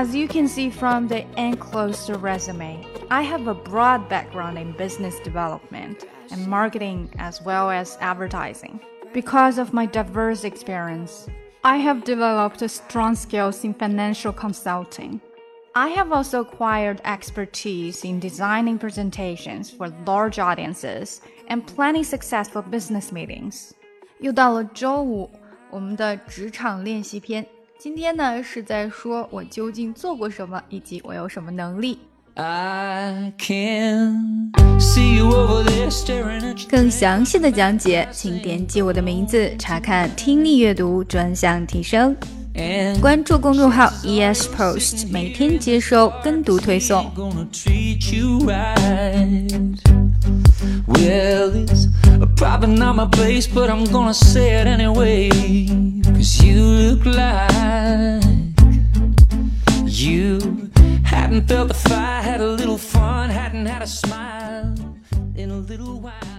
As you can see from the enclosed resume, I have a broad background in business development and marketing as well as advertising. Because of my diverse experience, I have developed strong skills in financial consulting. I have also acquired expertise in designing presentations for large audiences and planning successful business meetings. 又到了周五，我们的职场练习篇。 今天呢是在说我究竟做过什么，以及我有什么能力。更详细的讲解，请点击我的名字查看听力阅读专项提升。关注公众号 ES Post，每天接收跟读推送。Well, it's probably not my place, but I'm gonna say it anyway. You hadn't felt the fire, had a little fun, hadn't had a smile in a little while.